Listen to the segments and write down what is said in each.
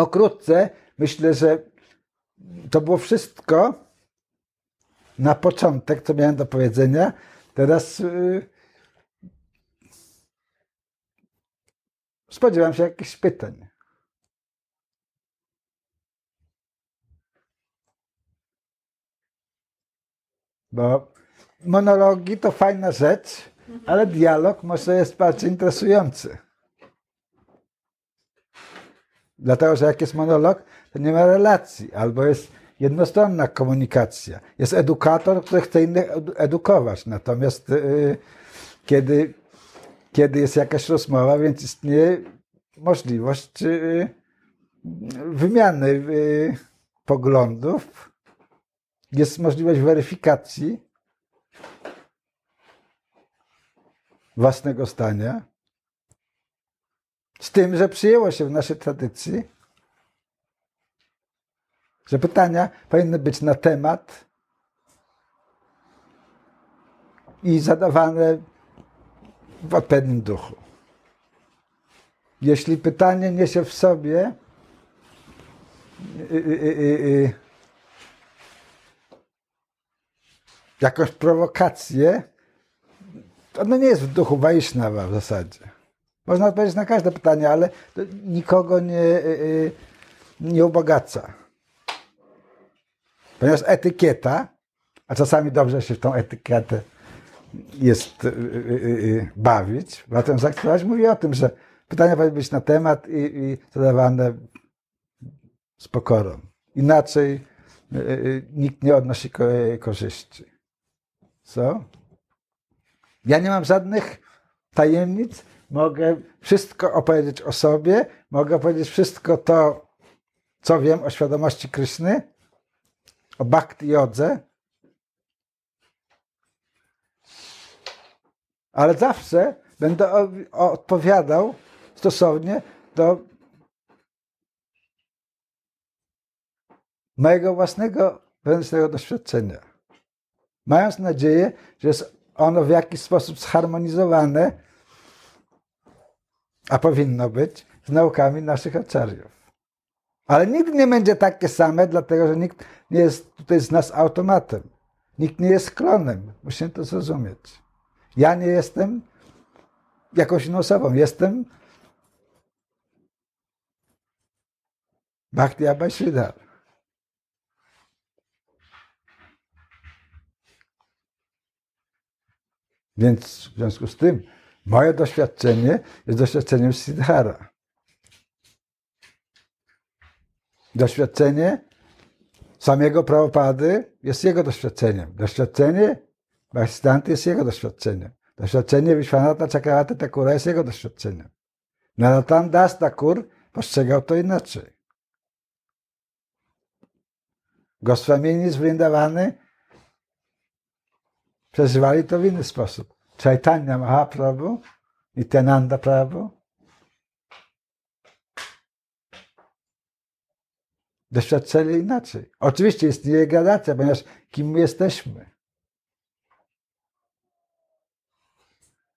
Pokrótce myślę, że to było wszystko na początek, co miałem do powiedzenia. Teraz yy, spodziewam się jakichś pytań. Bo monologi to fajna rzecz, ale dialog może jest bardziej interesujący. Dlatego, że jak jest monolog, to nie ma relacji, albo jest jednostronna komunikacja. Jest edukator, który chce innych edukować. Natomiast yy, kiedy, kiedy jest jakaś rozmowa, więc istnieje możliwość yy, wymiany yy, poglądów, jest możliwość weryfikacji własnego stania, z tym, że przyjęło się w naszej tradycji, że pytania powinny być na temat i zadawane w odpowiednim duchu. Jeśli pytanie niesie w sobie y, y, y, jakąś prowokację, to ono nie jest w duchu Wajsznawa w zasadzie. Można odpowiedzieć na każde pytanie, ale nikogo nie, nie ubogaca. Ponieważ etykieta, a czasami dobrze się w tą etykietę jest yy, bawić, zatem zaktywać mówi o tym, że pytania powinny być na temat i, i zadawane z pokorą. Inaczej nikt nie odnosi korzyści. Co? Ja nie mam żadnych tajemnic, mogę wszystko opowiedzieć o sobie, mogę opowiedzieć wszystko to, co wiem o świadomości Kryszny, o bhakti jodze, ale zawsze będę odpowiadał stosownie do mojego własnego wewnętrznego doświadczenia. Mając nadzieję, że jest ono w jakiś sposób zharmonizowane, a powinno być, z naukami naszych aczariów. Ale nigdy nie będzie takie same, dlatego że nikt nie jest tutaj z nas automatem. Nikt nie jest klonem. Musimy to zrozumieć. Ja nie jestem jakąś inną osobą. Jestem Bhakti Abhashidhar. Więc w związku z tym moje doświadczenie jest doświadczeniem Siddhara. Doświadczenie samego Prabhupady jest jego doświadczeniem. Doświadczenie Bhaktistanty jest jego doświadczeniem. Doświadczenie Vishwanatha Chakravarti Thakura jest jego doświadczeniem. Naratan Das Thakur postrzegał to inaczej. Goswamieni z Vrindavany przeżywali to w inny sposób. Chaitanya Mahaprabhu, Nityananda Prabhu, doświadczali inaczej. Oczywiście istnieje gradacja, ponieważ kim my jesteśmy?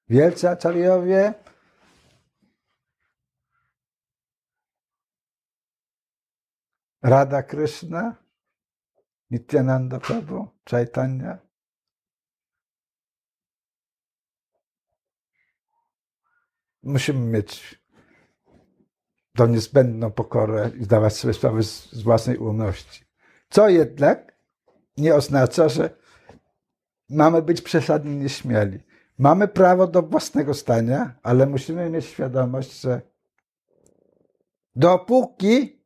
Wielcy aczariowie Rada Krishna, Nityananda Prabhu, Chaitanya. Musimy mieć tą niezbędną pokorę i zdawać sobie sprawę z, z własnej ułomności. Co jednak nie oznacza, że mamy być przesadnie nieśmiali. Mamy prawo do własnego stania, ale musimy mieć świadomość, że dopóki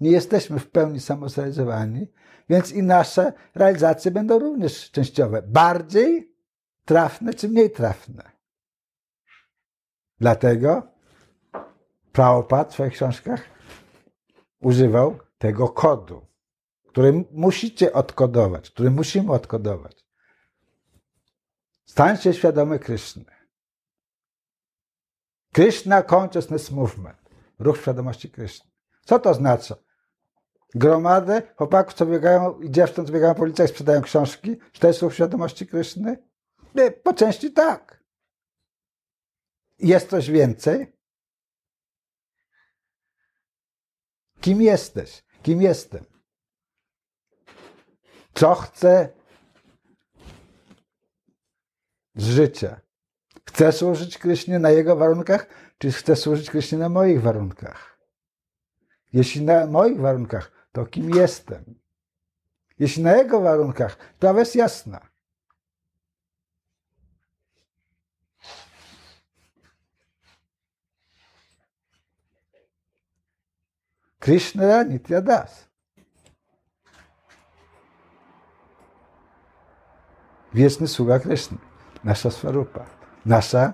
nie jesteśmy w pełni samozrealizowani, więc i nasze realizacje będą również częściowe. Bardziej trafne czy mniej trafne. Dlatego Prabhupada w swoich książkach używał tego kodu, który musicie odkodować, który musimy odkodować. Stań się świadomy Kryszny. Krishna Consciousness Movement. Ruch świadomości Kryszny. Co to oznacza? Gromadę chłopaków, co biegają i dziewcząt, co biegają po ulicach sprzedają książki. Czy to jest ruch świadomości Kryszny? Po części tak. Jest coś więcej? Kim jesteś? Kim jestem? Co chcę z życia? Chcę służyć Krysznie na jego warunkach, czy chcę służyć Krysznie na moich warunkach? Jeśli na moich warunkach, to kim jestem? Jeśli na jego warunkach, sprawa jest jasna. Krishna Nitya Das. Wieczny sługa Kryszny, nasza swarupa, nasza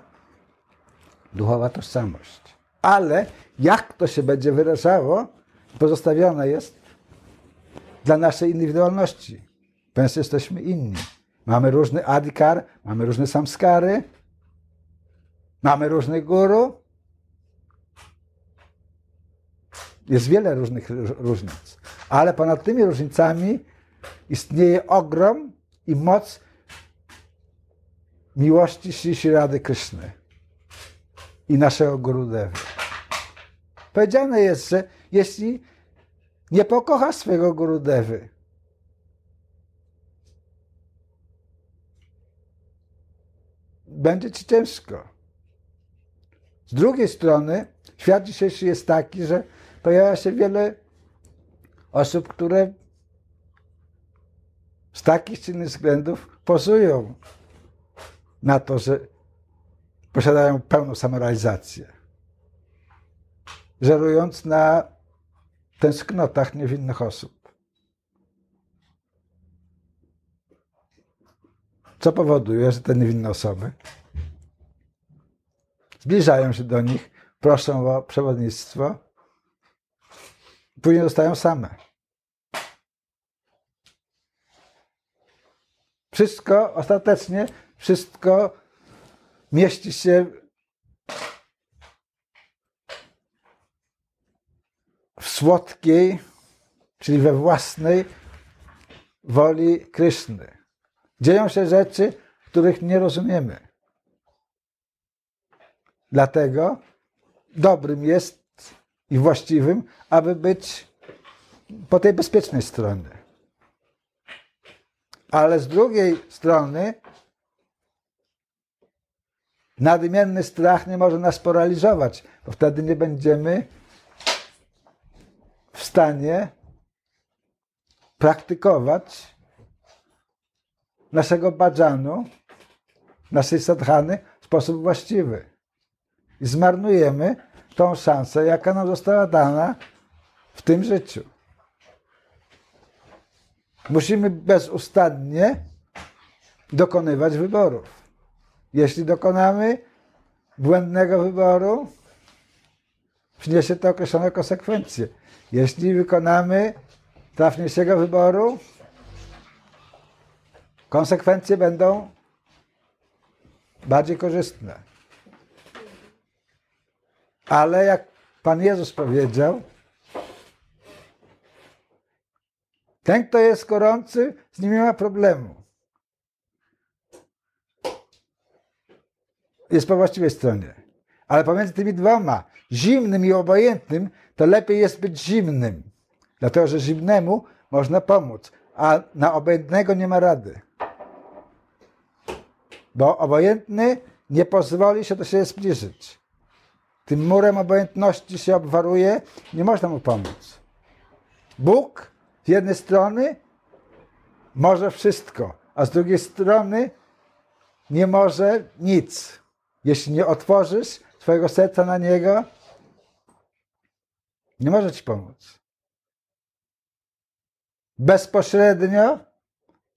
duchowa tożsamość. Ale jak to się będzie wyrażało, pozostawione jest dla naszej indywidualności. Ponieważ jesteśmy inni. Mamy różny adikar, mamy różne samskary, mamy różnych guru. Jest wiele różnych różnic. Ale ponad tymi różnicami istnieje ogrom i moc miłości Sri Rady Kryszny i naszego Gurudewy. Powiedziane jest, że jeśli nie pokochasz swojego Gurudewy, będzie ci ciężko. Z drugiej strony, świat dzisiejszy jest taki, że pojawia się wiele osób, które z takich czy innych względów pozują na to, że posiadają pełną samorealizację. Żerując na tęsknotach niewinnych osób. Co powoduje, że te niewinne osoby zbliżają się do nich, proszą o przewodnictwo, później zostają same. Wszystko ostatecznie, wszystko mieści się w słodkiej, czyli we własnej woli Kryszny. Dzieją się rzeczy, których nie rozumiemy. Dlatego dobrym jest i właściwym, aby być po tej bezpiecznej stronie. Ale z drugiej strony nadmienny strach nie może nas paraliżować, bo wtedy nie będziemy w stanie praktykować naszego badzanu, naszej sadhany w sposób właściwy. I zmarnujemy tą szansę, jaka nam została dana w tym życiu. Musimy bezustannie dokonywać wyborów. Jeśli dokonamy błędnego wyboru, przyniesie to określone konsekwencje. Jeśli wykonamy trafniejszego wyboru, konsekwencje będą bardziej korzystne. Ale jak Pan Jezus powiedział, ten, kto jest gorący, z nim nie ma problemu. Jest po właściwej stronie. Ale pomiędzy tymi dwoma, zimnym i obojętnym, to lepiej jest być zimnym. Dlatego, że zimnemu można pomóc, a na obojętnego nie ma rady. Bo obojętny nie pozwoli się do siebie zbliżyć. Tym murem obojętności się obwaruje, nie można mu pomóc. Bóg z jednej strony może wszystko, a z drugiej strony nie może nic. Jeśli nie otworzysz swojego serca na Niego, nie może Ci pomóc. Bezpośrednio,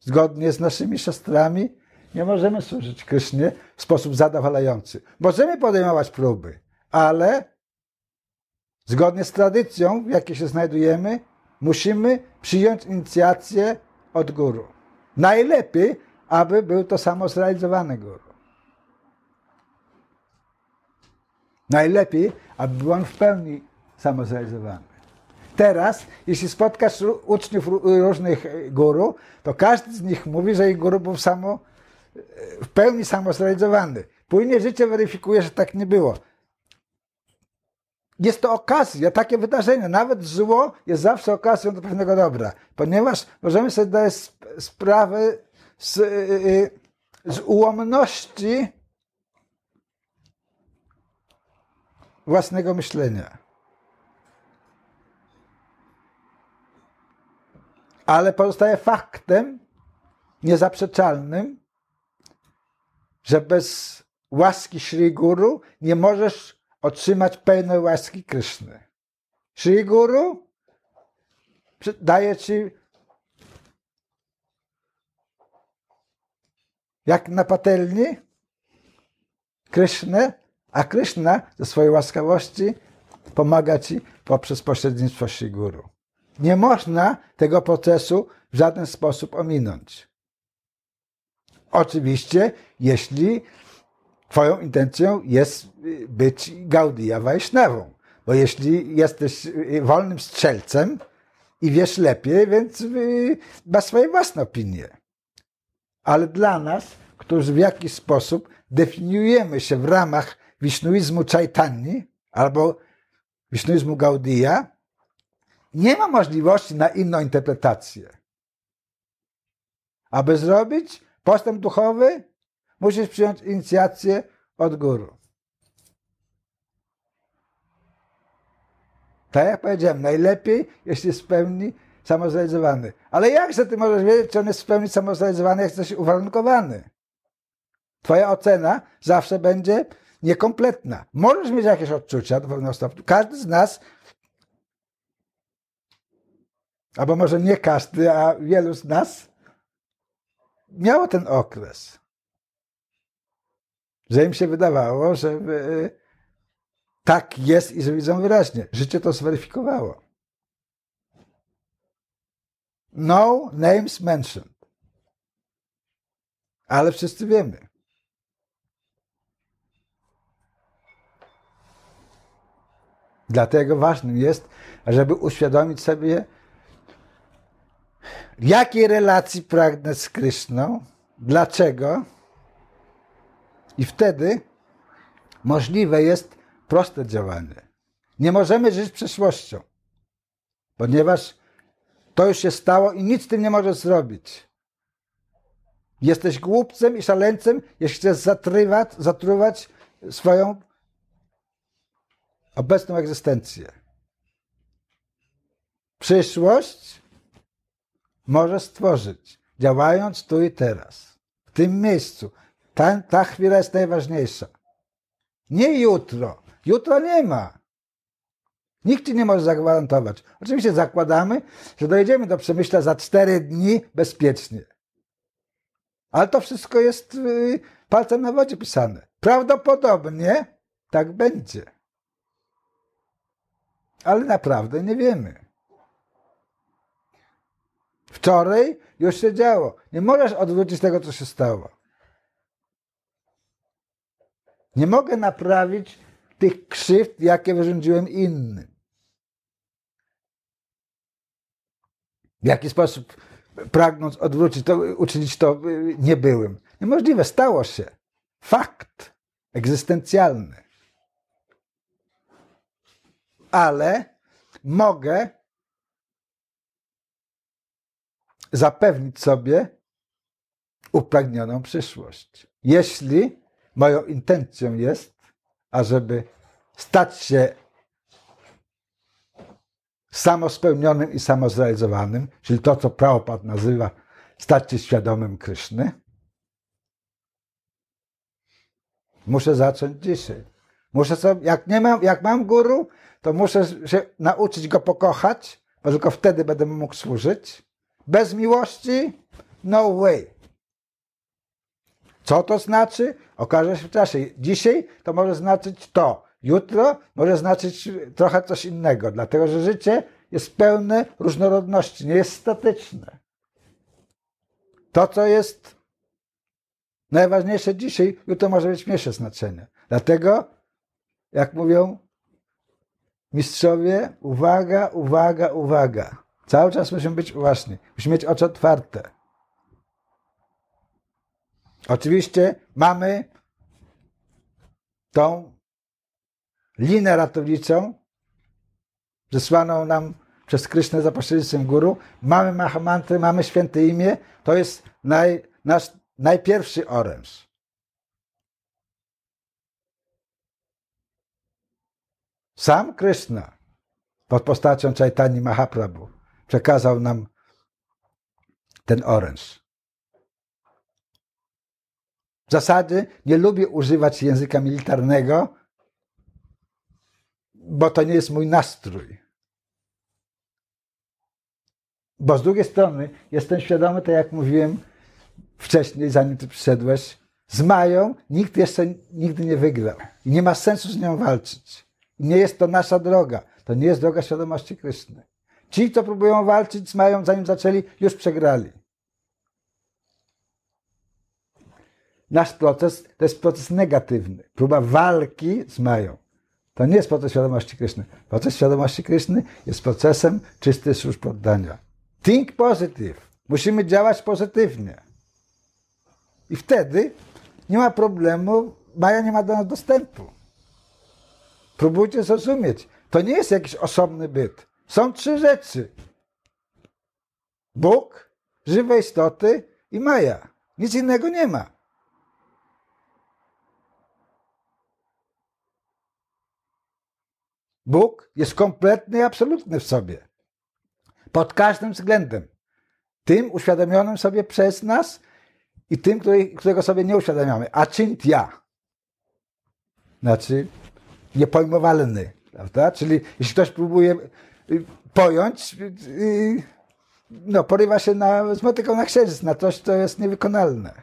zgodnie z naszymi siostrami, nie możemy służyć Krysznie w sposób zadowalający. Możemy podejmować próby, ale zgodnie z tradycją, w jakiej się znajdujemy, musimy przyjąć inicjację od guru. Najlepiej, aby był to samo zrealizowany guru. Najlepiej, aby był on w pełni samozrealizowany. Teraz, jeśli spotkasz uczniów różnych guru, to każdy z nich mówi, że ich guru był samo, w pełni samozrealizowany. Później życie weryfikuje, że tak nie było. Jest to okazja, takie wydarzenie, nawet zło jest zawsze okazją do pewnego dobra, ponieważ możemy sobie dać sprawę z, y, y, z ułomności własnego myślenia. Ale pozostaje faktem niezaprzeczalnym, że bez łaski Sri Guru nie możesz otrzymać pełnej łaski Kryszny. Sri Guru daje ci jak na patelni Krysznę, a Kryszna ze swojej łaskawości pomaga ci poprzez pośrednictwo Sri Guru. Nie można tego procesu w żaden sposób ominąć. Oczywiście, jeśli Twoją intencją jest y, być Gaudia Wajsznawą. Bo jeśli jesteś y, wolnym strzelcem i wiesz lepiej, więc y, masz swoje własne opinie. Ale dla nas, którzy w jakiś sposób definiujemy się w ramach wisznuizmu Chaitani albo wisznuizmu Gaudia, nie ma możliwości na inną interpretację. Aby zrobić postęp duchowy, Musisz przyjąć inicjację od guru. Tak jak powiedziałem, najlepiej, jeśli jest w pełni samozrealizowany. Ale jakże ty możesz wiedzieć, czy on jest w pełni samozrealizowany, jak jesteś uwarunkowany? Twoja ocena zawsze będzie niekompletna. Możesz mieć jakieś odczucia do pewnego stopnia. Każdy z nas, albo może nie każdy, a wielu z nas miało ten okres że im się wydawało, że e, tak jest i że widzą wyraźnie. Życie to zweryfikowało. No names mentioned. Ale wszyscy wiemy. Dlatego ważnym jest, żeby uświadomić sobie, jakiej relacji pragnę z Kryszną, dlaczego, i wtedy możliwe jest proste działanie. Nie możemy żyć przeszłością, ponieważ to już się stało i nic z tym nie możesz zrobić. Jesteś głupcem i szaleńcem, jeśli chcesz zatrywać, zatruwać swoją obecną egzystencję. Przyszłość możesz stworzyć, działając tu i teraz, w tym miejscu, ta, ta chwila jest najważniejsza. Nie jutro. Jutro nie ma. Nikt ci nie może zagwarantować. Oczywiście zakładamy, że dojedziemy do Przemyśla za cztery dni bezpiecznie. Ale to wszystko jest y, palcem na wodzie pisane. Prawdopodobnie tak będzie. Ale naprawdę nie wiemy. Wczoraj już się działo. Nie możesz odwrócić tego, co się stało. Nie mogę naprawić tych krzywd, jakie wyrządziłem innym. W jaki sposób, pragnąc odwrócić to, uczynić to, nie byłem. Niemożliwe, stało się. Fakt egzystencjalny. Ale mogę zapewnić sobie upragnioną przyszłość. Jeśli moją intencją jest, ażeby stać się samospełnionym i samozrealizowanym, czyli to, co Prabhupada nazywa stać się świadomym Kryszny, muszę zacząć dzisiaj. Muszę sobie, jak, nie mam, jak mam guru, to muszę się nauczyć go pokochać, bo tylko wtedy będę mógł służyć. Bez miłości, no way. Co to znaczy? Okaże się w czasie. Dzisiaj to może znaczyć to. Jutro może znaczyć trochę coś innego, dlatego że życie jest pełne różnorodności, nie jest statyczne. To, co jest najważniejsze dzisiaj, jutro może mieć mniejsze znaczenie. Dlatego, jak mówią mistrzowie, uwaga, uwaga, uwaga. Cały czas musimy być uważni. Musimy mieć oczy otwarte. Oczywiście mamy tą linę ratowniczą, zesłaną nam przez Krysznę za pośrednictwem guru. Mamy Mahamantry, mamy święte imię. To jest naj, nasz najpierwszy oręż. Sam Krishna pod postacią Chaitani Mahaprabhu przekazał nam ten oręż. W zasadzie nie lubię używać języka militarnego, bo to nie jest mój nastrój. Bo z drugiej strony jestem świadomy, tak jak mówiłem wcześniej, zanim ty przyszedłeś, z Mają nikt jeszcze nigdy nie wygrał. I nie ma sensu z nią walczyć. I nie jest to nasza droga. To nie jest droga świadomości Kryszny. Ci, co próbują walczyć z Mają, zanim zaczęli, już przegrali. Nasz proces to jest proces negatywny. Próba walki z Mają. To nie jest proces świadomości Kryszny. Proces świadomości Kryszny jest procesem czystej służb poddania. Think positive. Musimy działać pozytywnie. I wtedy nie ma problemu, Maja nie ma do nas dostępu. Próbujcie zrozumieć. To nie jest jakiś osobny byt. Są trzy rzeczy. Bóg, żywe istoty i Maja. Nic innego nie ma. Bóg jest kompletny i absolutny w sobie. Pod każdym względem. Tym uświadomionym sobie przez nas i tym, który, którego sobie nie uświadamiamy. Achintya. Znaczy niepojmowalny. Prawda? Czyli jeśli ktoś próbuje y, pojąć, y, no, porywa się na, z motyką na księżyc, na coś, co jest niewykonalne.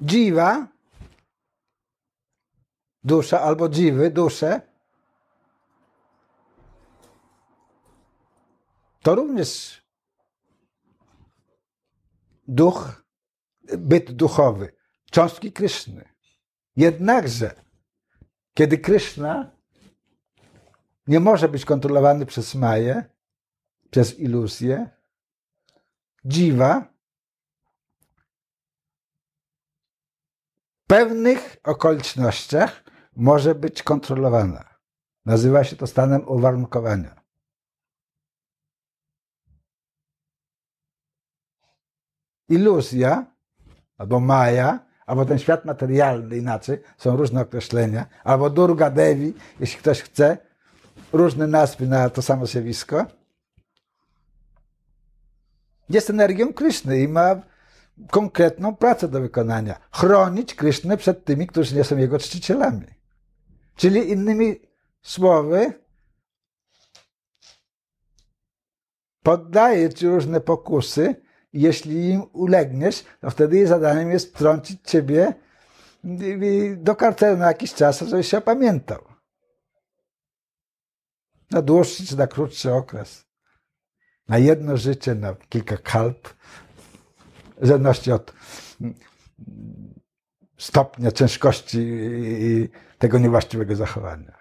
Dziwa, dusza albo dziwy, dusze, to również duch, byt duchowy, cząstki Kryszny. Jednakże, kiedy Kryszna nie może być kontrolowany przez Maję, przez iluzję, dziwa w pewnych okolicznościach może być kontrolowana. Nazywa się to stanem uwarunkowania. Iluzja albo Maja albo ten świat materialny inaczej, są różne określenia, albo Durga Devi, jeśli ktoś chce, różne nazwy na to samo zjawisko, jest energią Kryszny i ma konkretną pracę do wykonania. Chronić Krysznę przed tymi, którzy nie są jego czcicielami. Czyli innymi słowy, poddaje ci różne pokusy, jeśli im ulegniesz, to wtedy jej zadaniem jest wtrącić ciebie do karcelu na jakiś czas, żebyś się opamiętał. Na dłuższy czy na krótszy okres. Na jedno życie, na kilka kalp. W zależności od stopnia ciężkości tego niewłaściwego zachowania.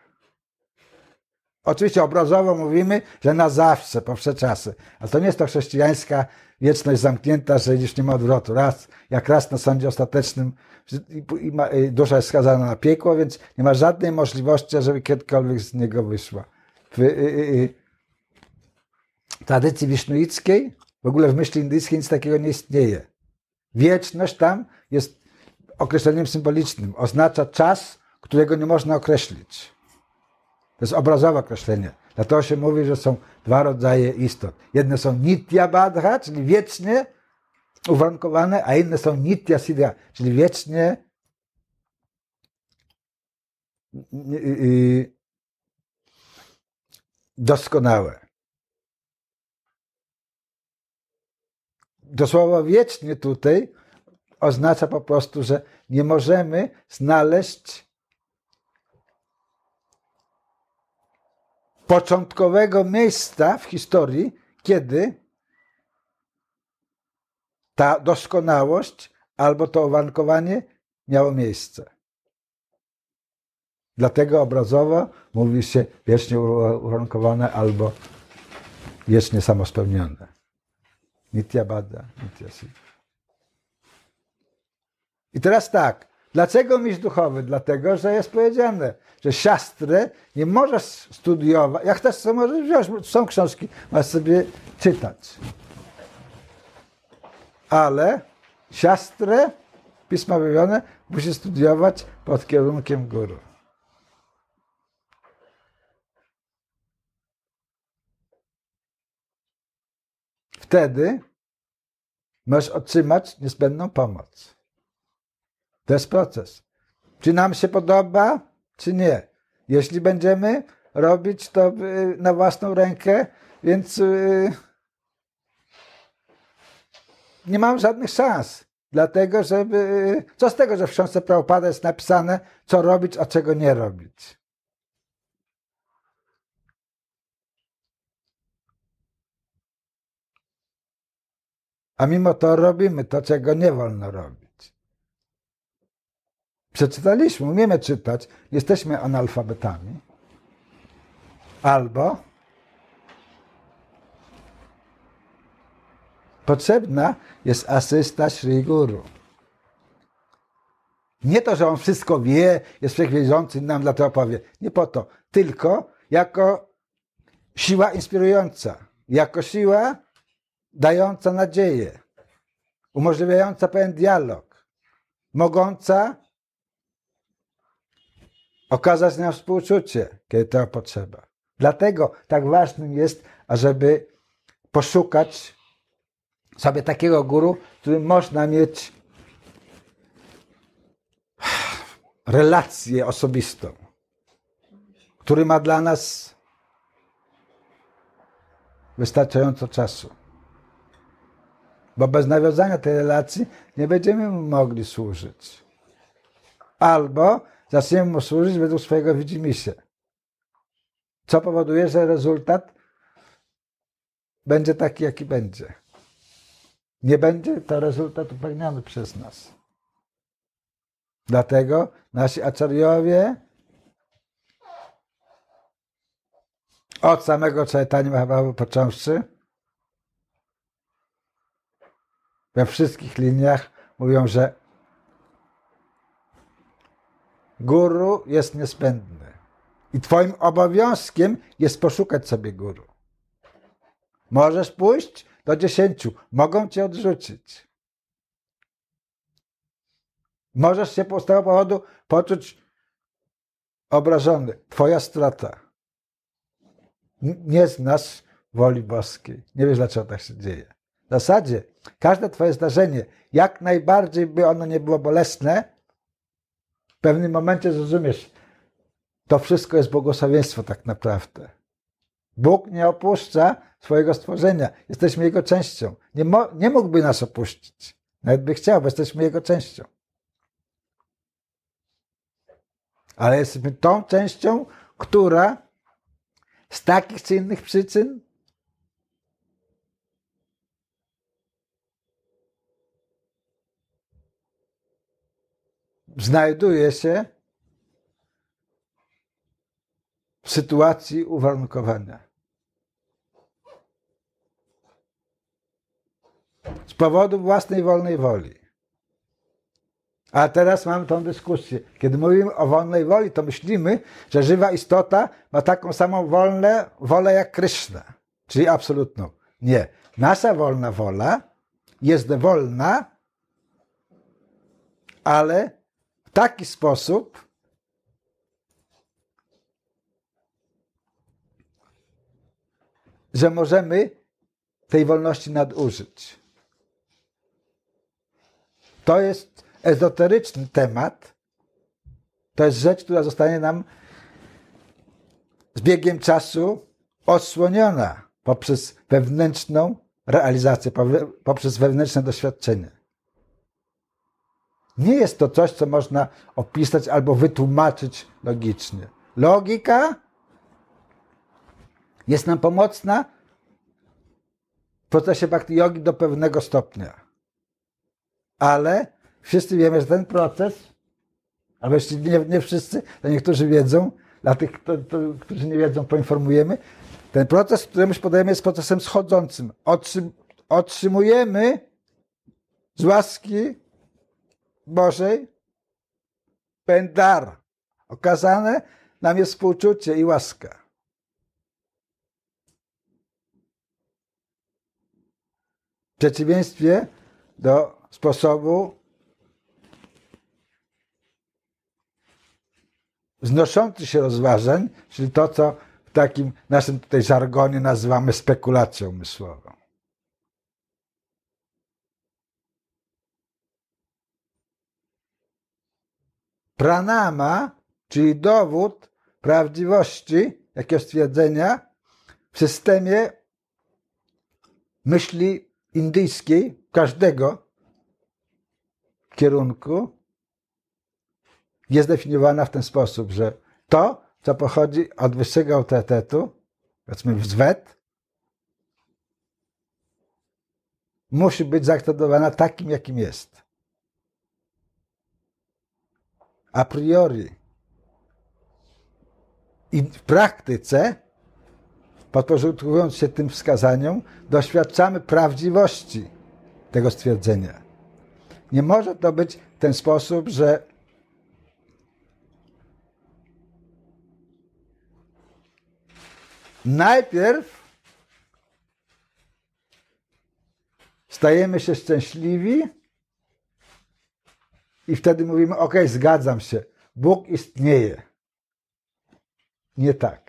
Oczywiście obrazowo mówimy, że na zawsze, po wsze czasy. A to nie jest to chrześcijańska wieczność zamknięta, że już nie ma odwrotu. Raz, jak raz na sądzie ostatecznym dusza jest skazana na piekło, więc nie ma żadnej możliwości, żeby kiedykolwiek z niego wyszła. W y, y, y, tradycji wisznuickiej, w ogóle w myśli indyjskiej nic takiego nie istnieje. Wieczność tam jest określeniem symbolicznym. Oznacza czas, którego nie można określić. To jest obrazowe określenie. Dlatego się mówi, że są dwa rodzaje istot. Jedne są nitya badha, czyli wiecznie uwarunkowane, a inne są nitya siddha, czyli wiecznie doskonałe. Dosłowo wiecznie tutaj oznacza po prostu, że nie możemy znaleźć początkowego miejsca w historii, kiedy ta doskonałość albo to uwarunkowanie miało miejsce. Dlatego obrazowo mówi się wiecznie uwarunkowane albo wiecznie samospełnione. Nitya Bada, Nitya Siddha. I teraz tak, Dlaczego mistrz duchowy? Dlatego, że jest powiedziane, że siastrę nie możesz studiować. Jak chcesz, to możesz wziąć. Są książki, masz sobie czytać. Ale siastrę, pisma wywione, musi studiować pod kierunkiem guru. Wtedy możesz otrzymać niezbędną pomoc. To jest proces. Czy nam się podoba, czy nie. Jeśli będziemy robić to y, na własną rękę, więc y, nie mam żadnych szans. Dlatego, żeby. Co z tego, że w książce Prabhupada jest napisane, co robić, a czego nie robić? A mimo to robimy to, czego nie wolno robić. Przeczytaliśmy, umiemy czytać, jesteśmy analfabetami. Albo potrzebna jest asysta Sri Guru. Nie to, że on wszystko wie, jest wszechwiedzący nam dlatego powie. Nie po to. Tylko jako siła inspirująca. Jako siła dająca nadzieję. Umożliwiająca pewien dialog. Mogąca okazać nam współczucie, kiedy to potrzeba. Dlatego tak ważnym jest, ażeby poszukać sobie takiego guru, którym można mieć relację osobistą, który ma dla nas wystarczająco czasu. Bo bez nawiązania tej relacji nie będziemy mogli służyć. Albo zaczniemy mu służyć według swojego widzimisię. Co powoduje, że rezultat będzie taki, jaki będzie. Nie będzie to rezultat upewniony przez nas. Dlatego nasi aczariowie od samego Chaitanya Mahaprabhu począwszy we wszystkich liniach mówią, że guru jest niezbędny. I twoim obowiązkiem jest poszukać sobie guru. Możesz pójść do dziesięciu, mogą cię odrzucić. Możesz się z tego powodu poczuć obrażony. Twoja strata. Nie znasz woli boskiej. Nie wiesz, dlaczego tak się dzieje. W zasadzie każde twoje zdarzenie, jak najbardziej by ono nie było bolesne, w pewnym momencie zrozumiesz, to wszystko jest błogosławieństwo tak naprawdę. Bóg nie opuszcza swojego stworzenia. Jesteśmy Jego częścią. Nie, nie mógłby nas opuścić. Nawet by chciał, bo jesteśmy Jego częścią. Ale jesteśmy tą częścią, która z takich czy innych przyczyn znajduje się w sytuacji uwarunkowania. Z powodu własnej wolnej woli. A teraz mamy tą dyskusję. Kiedy mówimy o wolnej woli, to myślimy, że żywa istota ma taką samą wolne, wolę jak Kryszna, czyli absolutną. Nie. Nasza wolna wola jest wolna, ale taki sposób, że możemy tej wolności nadużyć. To jest ezoteryczny temat. To jest rzecz, która zostanie nam z biegiem czasu odsłoniona poprzez wewnętrzną realizację, poprzez wewnętrzne doświadczenie. Nie jest to coś, co można opisać albo wytłumaczyć logicznie. Logika jest nam pomocna w procesie bhakti yogi do pewnego stopnia. Ale wszyscy wiemy, że ten proces, albo jeśli nie, nie wszyscy, to niektórzy wiedzą, dla tych, to, to, którzy nie wiedzą, poinformujemy, ten proces, któremu się podajemy, jest procesem schodzącym. Otrzym, otrzymujemy z łaski Bożej pewien dar. Okazane nam jest współczucie i łaska. W przeciwieństwie do sposobu znoszących się rozważań, czyli to, co w takim naszym tutaj żargonie nazywamy spekulacją umysłową. Pranama, czyli dowód prawdziwości jakiegoś stwierdzenia w systemie myśli indyjskiej, każdego kierunku, jest definiowana w ten sposób, że to, co pochodzi od wyższego autorytetu, powiedzmy z wet, musi być zaakceptowana takim, jakim jest. A priori. I w praktyce, podporządkowując się tym wskazaniom, doświadczamy prawdziwości tego stwierdzenia. Nie może to być w ten sposób, że najpierw stajemy się szczęśliwi i wtedy mówimy: OK, zgadzam się, Bóg istnieje. Nie tak.